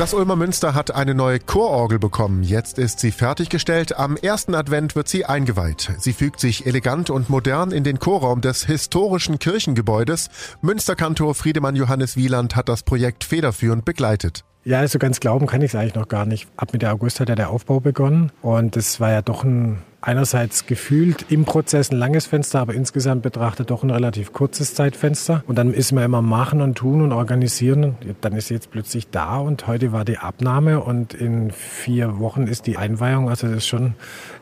Das Ulmer Münster hat eine neue Chororgel bekommen. Jetzt ist sie fertiggestellt. Am ersten Advent wird sie eingeweiht. Sie fügt sich elegant und modern in den Chorraum des historischen Kirchengebäudes. Münsterkantor Friedemann Johannes Wieland hat das Projekt federführend begleitet. Ja, also ganz glauben kann ich es eigentlich noch gar nicht. Ab Mitte August hat ja der Aufbau begonnen und das war ja doch ein einerseits gefühlt im Prozess ein langes Fenster, aber insgesamt betrachtet doch ein relativ kurzes Zeitfenster. Und dann ist man immer machen und tun und organisieren. Dann ist sie jetzt plötzlich da und heute war die Abnahme und in vier Wochen ist die Einweihung. Also das ist schon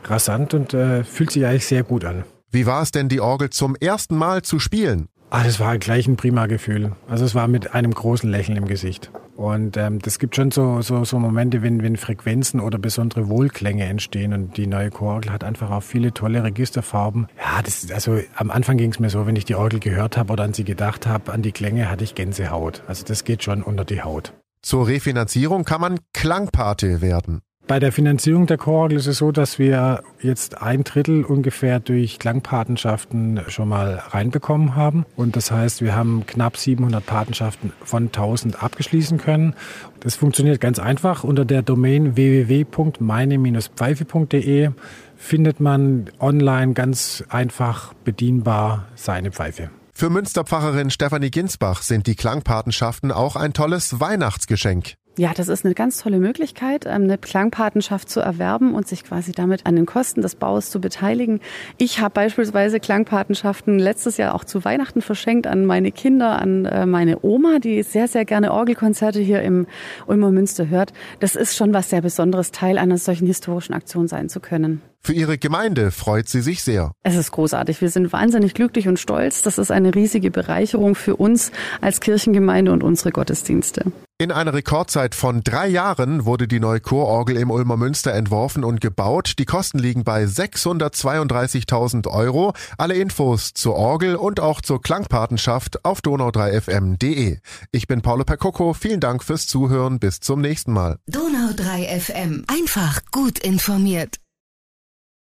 rasant und äh, fühlt sich eigentlich sehr gut an. Wie war es denn, die Orgel zum ersten Mal zu spielen? Ah, das war gleich ein prima Gefühl. Also es war mit einem großen Lächeln im Gesicht. Und ähm, das gibt schon so, so, so Momente, wenn, wenn Frequenzen oder besondere Wohlklänge entstehen. Und die neue Chororgel hat einfach auch viele tolle Registerfarben. Ja, das, also am Anfang ging es mir so, wenn ich die Orgel gehört habe oder an sie gedacht habe, an die Klänge hatte ich Gänsehaut. Also das geht schon unter die Haut. Zur Refinanzierung kann man Klangpate werden. Bei der Finanzierung der Chororgel ist es so, dass wir jetzt ein Drittel ungefähr durch Klangpatenschaften schon mal reinbekommen haben. Und das heißt, wir haben knapp 700 Patenschaften von 1000 abgeschließen können. Das funktioniert ganz einfach. Unter der Domain www.meine-pfeife.de findet man online ganz einfach bedienbar seine Pfeife. Für Münsterpfarrerin Stefanie Ginsbach sind die Klangpatenschaften auch ein tolles Weihnachtsgeschenk. Ja, das ist eine ganz tolle Möglichkeit, ähm, eine Klangpatenschaft zu erwerben und sich quasi damit an den Kosten des Baus zu beteiligen. Ich habe beispielsweise Klangpatenschaften letztes Jahr auch zu Weihnachten verschenkt an meine Kinder, an äh, meine Oma, die sehr, sehr gerne Orgelkonzerte hier im Ulmer Münster hört. Das ist schon was sehr Besonderes, Teil einer solchen historischen Aktion sein zu können. Für ihre Gemeinde freut sie sich sehr. Es ist großartig. Wir sind wahnsinnig glücklich und stolz. Das ist eine riesige Bereicherung für uns als Kirchengemeinde und unsere Gottesdienste. In einer Rekordzeit von drei Jahren wurde die neue Chororgel im Ulmer Münster entworfen und gebaut. Die Kosten liegen bei 632.000 Euro. Alle Infos zur Orgel und auch zur Klangpatenschaft auf donau3fm.de. Ich bin Paolo Percocco. Vielen Dank fürs Zuhören. Bis zum nächsten Mal. Donau3fm. Einfach gut informiert.